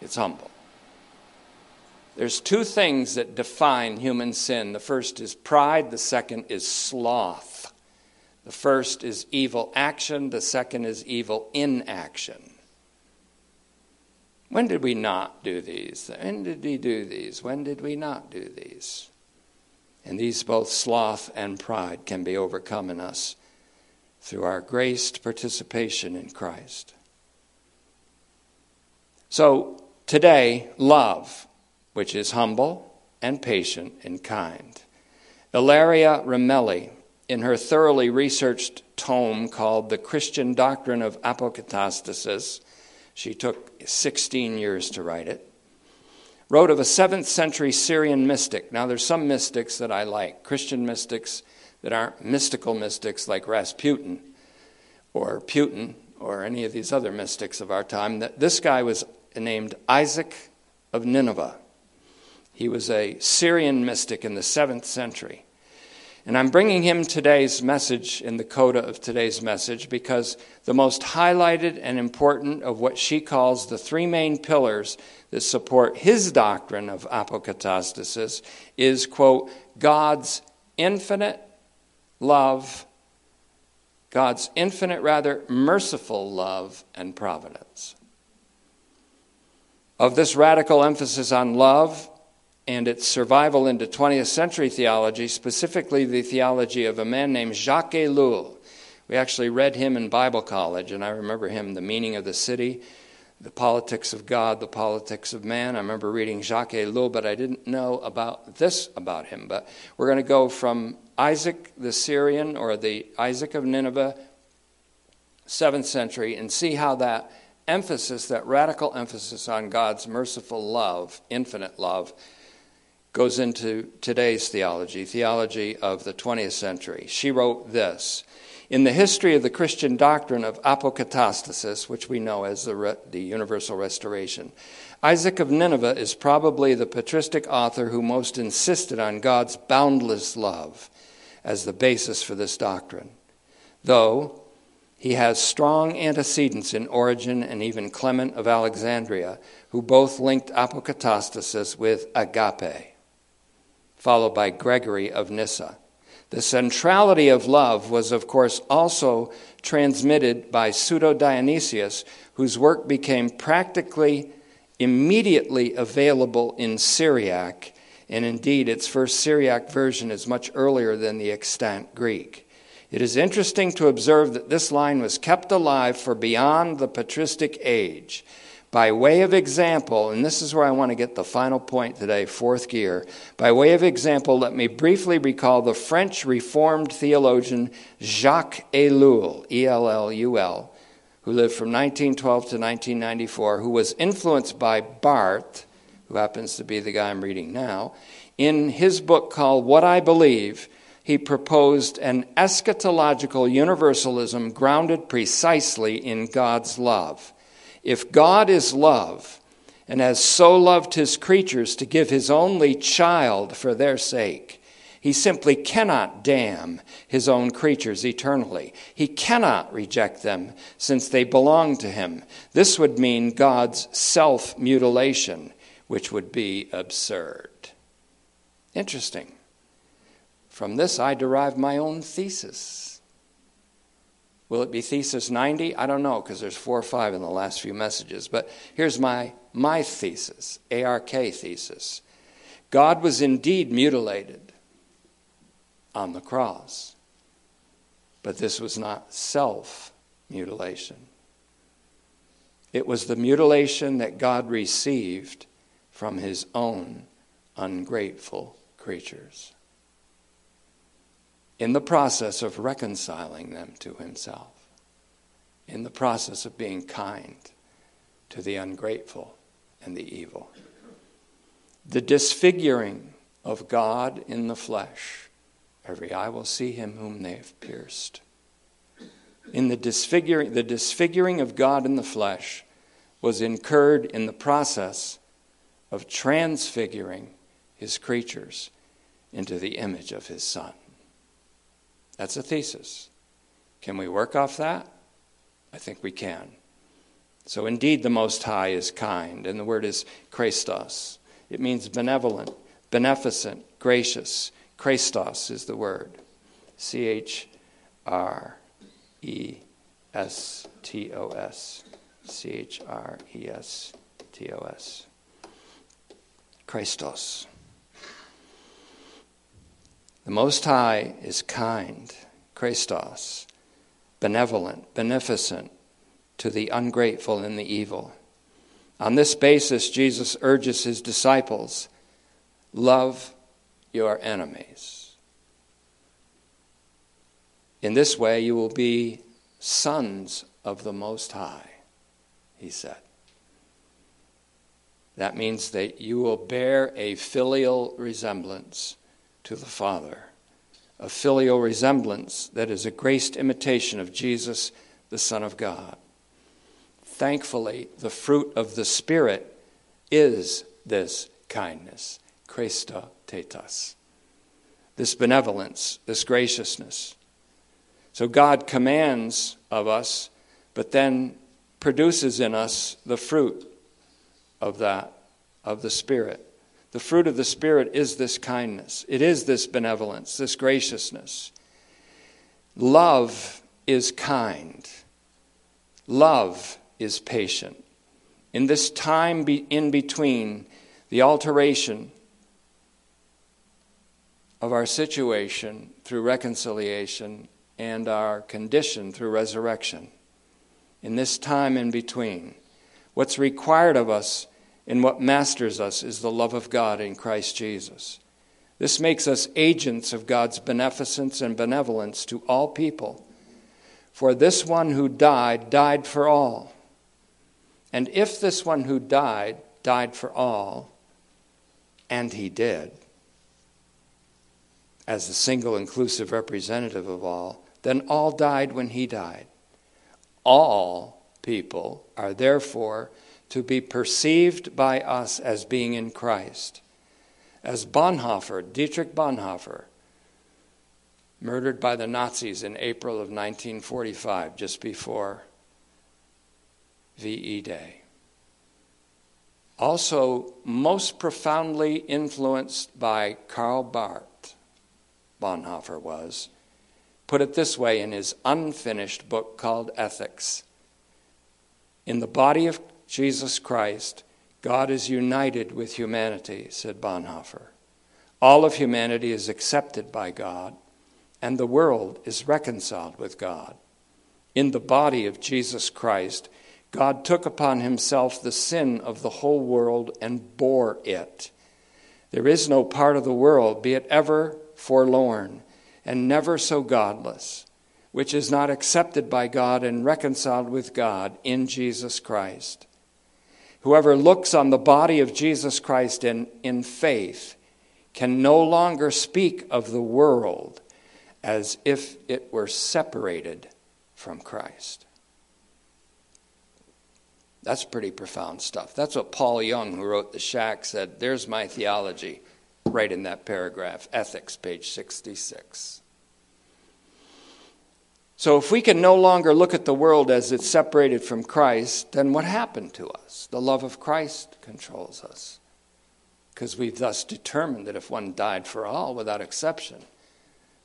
S1: it's humble. There's two things that define human sin. The first is pride, the second is sloth. The first is evil action, the second is evil inaction. When did we not do these? When did we do these? When did we not do these? And these, both sloth and pride, can be overcome in us through our graced participation in Christ. So, today, love which is humble and patient and kind. Ilaria Ramelli, in her thoroughly researched tome called The Christian Doctrine of Apokatastasis, she took 16 years to write it, wrote of a 7th century Syrian mystic. Now, there's some mystics that I like, Christian mystics that aren't mystical mystics like Rasputin or Putin or any of these other mystics of our time. That this guy was named Isaac of Nineveh. He was a Syrian mystic in the 7th century. And I'm bringing him today's message in the coda of today's message because the most highlighted and important of what she calls the three main pillars that support his doctrine of apokatastasis is, quote, God's infinite love, God's infinite, rather merciful love and providence. Of this radical emphasis on love, and its survival into 20th century theology, specifically the theology of a man named Jacques Ellul. We actually read him in Bible college, and I remember him, The Meaning of the City, The Politics of God, The Politics of Man. I remember reading Jacques Ellul, but I didn't know about this about him. But we're going to go from Isaac the Syrian, or the Isaac of Nineveh, 7th century, and see how that emphasis, that radical emphasis on God's merciful love, infinite love, goes into today's theology, theology of the 20th century. She wrote this In the history of the Christian doctrine of apokatastasis, which we know as the, re- the universal restoration, Isaac of Nineveh is probably the patristic author who most insisted on God's boundless love as the basis for this doctrine. Though he has strong antecedents in Origen and even Clement of Alexandria, who both linked apokatastasis with agape followed by Gregory of Nyssa. The centrality of love was, of course, also transmitted by Pseudo Dionysius, whose work became practically immediately available in Syriac, and indeed its first Syriac version is much earlier than the extant Greek. It is interesting to observe that this line was kept alive for beyond the patristic age. By way of example, and this is where I want to get the final point today, fourth gear. By way of example, let me briefly recall the French Reformed theologian Jacques Ellul, E L L U L, who lived from 1912 to 1994, who was influenced by Barth, who happens to be the guy I'm reading now. In his book called What I Believe, he proposed an eschatological universalism grounded precisely in God's love. If God is love and has so loved his creatures to give his only child for their sake, he simply cannot damn his own creatures eternally. He cannot reject them since they belong to him. This would mean God's self mutilation, which would be absurd. Interesting. From this, I derive my own thesis. Will it be thesis 90? I don't know because there's four or five in the last few messages. But here's my, my thesis, ARK thesis. God was indeed mutilated on the cross, but this was not self mutilation. It was the mutilation that God received from his own ungrateful creatures in the process of reconciling them to himself, in the process of being kind to the ungrateful and the evil. The disfiguring of God in the flesh. Every eye will see him whom they have pierced. In the disfiguring, the disfiguring of God in the flesh was incurred in the process of transfiguring his creatures into the image of his Son. That's a thesis. Can we work off that? I think we can. So, indeed, the Most High is kind, and the word is Chrestos. It means benevolent, beneficent, gracious. Chrestos is the word. C H R E S T O S. C H R E S T O S. Chrestos. The Most High is kind, Chrestos, benevolent, beneficent to the ungrateful and the evil. On this basis, Jesus urges his disciples love your enemies. In this way, you will be sons of the Most High, he said. That means that you will bear a filial resemblance to the Father, a filial resemblance that is a graced imitation of Jesus, the Son of God. Thankfully, the fruit of the Spirit is this kindness, Christa tetas, this benevolence, this graciousness. So God commands of us, but then produces in us the fruit of that, of the Spirit. The fruit of the Spirit is this kindness, it is this benevolence, this graciousness. Love is kind, love is patient. In this time be in between the alteration of our situation through reconciliation and our condition through resurrection, in this time in between, what's required of us and what masters us is the love of God in Christ Jesus. This makes us agents of God's beneficence and benevolence to all people. For this one who died, died for all. And if this one who died, died for all, and he did, as the single inclusive representative of all, then all died when he died. All people are therefore to be perceived by us as being in Christ. As Bonhoeffer, Dietrich Bonhoeffer, murdered by the Nazis in April of 1945, just before VE Day. Also, most profoundly influenced by Karl Barth, Bonhoeffer was, put it this way in his unfinished book called Ethics. In the body of Jesus Christ, God is united with humanity, said Bonhoeffer. All of humanity is accepted by God, and the world is reconciled with God. In the body of Jesus Christ, God took upon himself the sin of the whole world and bore it. There is no part of the world, be it ever forlorn and never so godless, which is not accepted by God and reconciled with God in Jesus Christ. Whoever looks on the body of Jesus Christ in, in faith can no longer speak of the world as if it were separated from Christ. That's pretty profound stuff. That's what Paul Young, who wrote The Shack, said. There's my theology, right in that paragraph, Ethics, page 66. So, if we can no longer look at the world as it's separated from Christ, then what happened to us? The love of Christ controls us. Because we've thus determined that if one died for all without exception,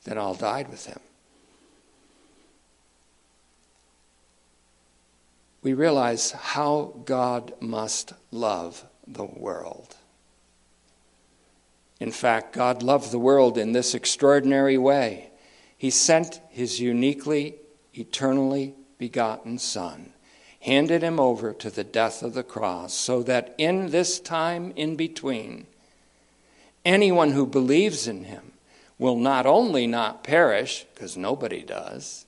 S1: then all died with him. we realize how God must love the world. In fact, God loved the world in this extraordinary way. He sent his uniquely, eternally begotten Son, handed him over to the death of the cross, so that in this time in between, anyone who believes in him will not only not perish, because nobody does,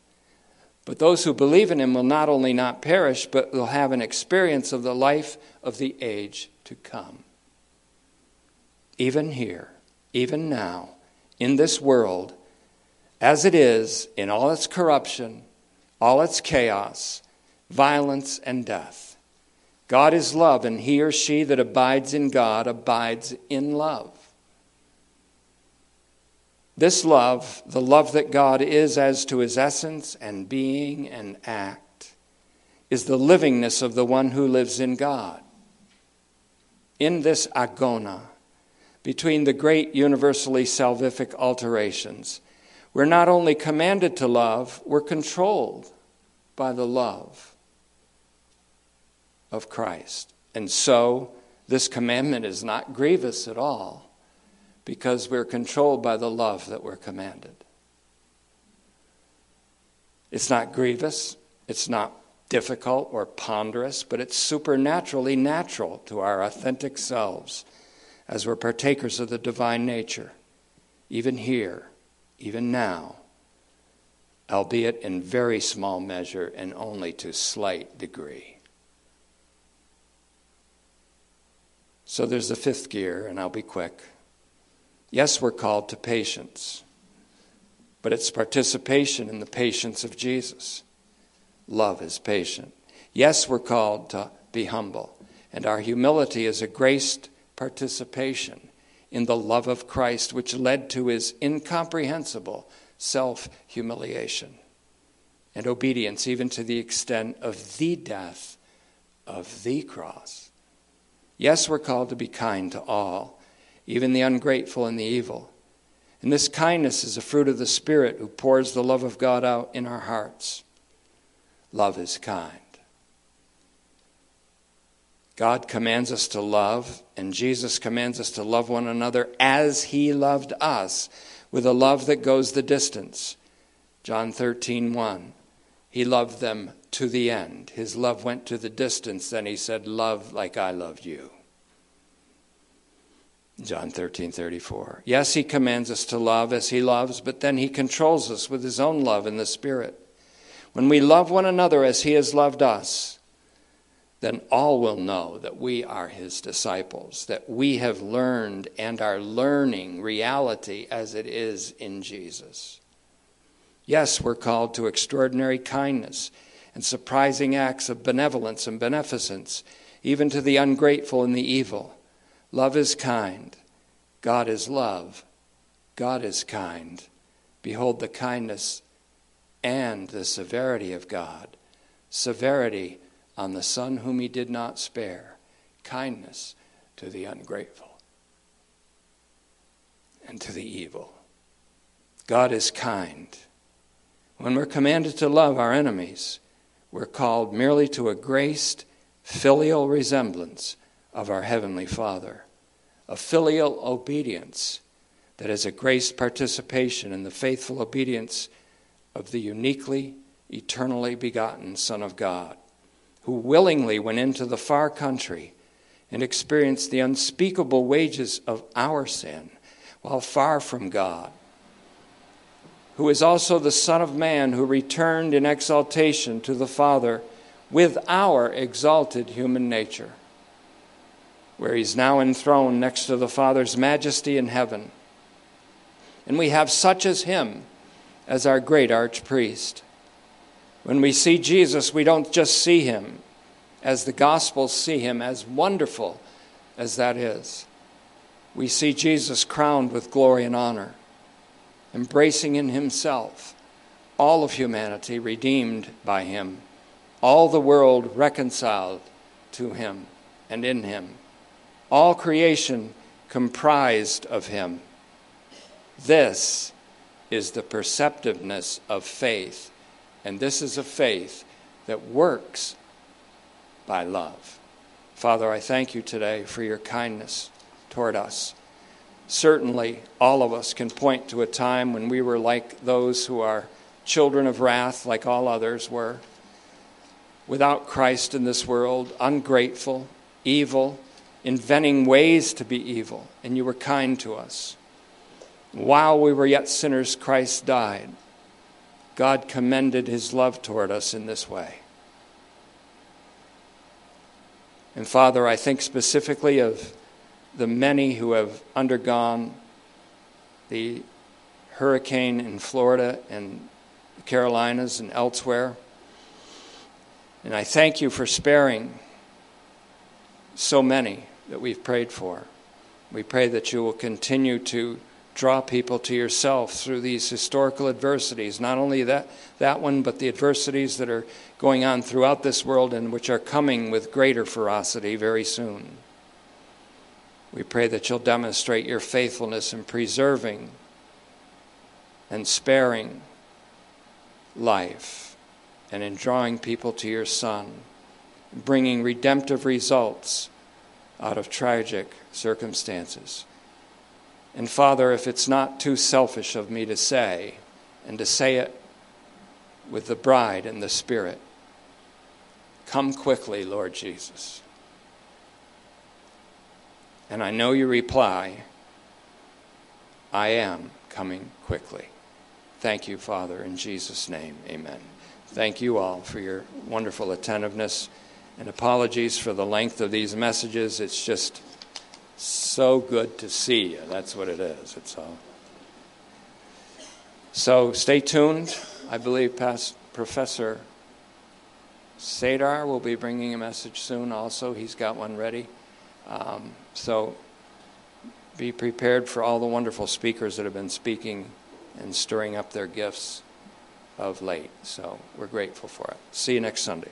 S1: but those who believe in him will not only not perish, but will have an experience of the life of the age to come. Even here, even now, in this world, as it is, in all its corruption, all its chaos, violence, and death, God is love, and he or she that abides in God abides in love. This love, the love that God is as to his essence and being and act, is the livingness of the one who lives in God. In this agona, between the great universally salvific alterations, we're not only commanded to love, we're controlled by the love of Christ. And so, this commandment is not grievous at all because we're controlled by the love that we're commanded. It's not grievous, it's not difficult or ponderous, but it's supernaturally natural to our authentic selves as we're partakers of the divine nature, even here, even now, albeit in very small measure and only to slight degree. So there's the fifth gear, and I'll be quick. Yes, we're called to patience, but it's participation in the patience of Jesus. Love is patient. Yes, we're called to be humble, and our humility is a graced participation in the love of Christ, which led to his incomprehensible self humiliation and obedience, even to the extent of the death of the cross. Yes, we're called to be kind to all even the ungrateful and the evil. And this kindness is a fruit of the Spirit who pours the love of God out in our hearts. Love is kind. God commands us to love, and Jesus commands us to love one another as he loved us with a love that goes the distance. John 13, 1. He loved them to the end. His love went to the distance. Then he said, Love like I loved you. John 13, 34. Yes, he commands us to love as he loves, but then he controls us with his own love in the Spirit. When we love one another as he has loved us, then all will know that we are his disciples, that we have learned and are learning reality as it is in Jesus. Yes, we're called to extraordinary kindness and surprising acts of benevolence and beneficence, even to the ungrateful and the evil. Love is kind. God is love. God is kind. Behold the kindness and the severity of God. Severity on the Son whom he did not spare, kindness to the ungrateful and to the evil. God is kind. When we're commanded to love our enemies, we're called merely to a graced filial resemblance of our Heavenly Father, a filial obedience that is a graced participation in the faithful obedience of the uniquely, eternally begotten Son of God, who willingly went into the far country and experienced the unspeakable wages of our sin while far from God, who is also the Son of Man who returned in exaltation to the Father with our exalted human nature where he's now enthroned next to the Father's majesty in heaven. And we have such as him as our great archpriest. When we see Jesus, we don't just see him as the Gospels see him, as wonderful as that is. We see Jesus crowned with glory and honor, embracing in himself all of humanity redeemed by him, all the world reconciled to him and in him all creation comprised of him. This is the perceptiveness of faith, and this is a faith that works by love. Father, I thank you today for your kindness toward us. Certainly, all of us can point to a time when we were like those who are children of wrath, like all others were, without Christ in this world, ungrateful, evil, inventing ways to be evil, and you were kind to us. While we were yet sinners, Christ died. God commended his love toward us in this way. And Father, I think specifically of the many who have undergone the hurricane in Florida and the Carolinas and elsewhere. And I thank you for sparing so many that we've prayed for. We pray that you will continue to draw people to yourself through these historical adversities, not only that, that one, but the adversities that are going on throughout this world and which are coming with greater ferocity very soon. We pray that you'll demonstrate your faithfulness in preserving and sparing life and in drawing people to your Son, bringing redemptive results out of tragic circumstances. And Father, if it's not too selfish of me to say, and to say it with the bride and the Spirit, come quickly, Lord Jesus. And I know you reply, I am coming quickly. Thank you, Father, in Jesus' name. Amen. Thank you all for your wonderful attentiveness and apologies for the length of these messages. It's just so good to see you. That's what it is. It's all. So stay tuned. I believe past Professor Sadar will be bringing a message soon also. He's got one ready. Um, so be prepared for all the wonderful speakers that have been speaking and stirring up their gifts of late. So we're grateful for it. See you next Sunday.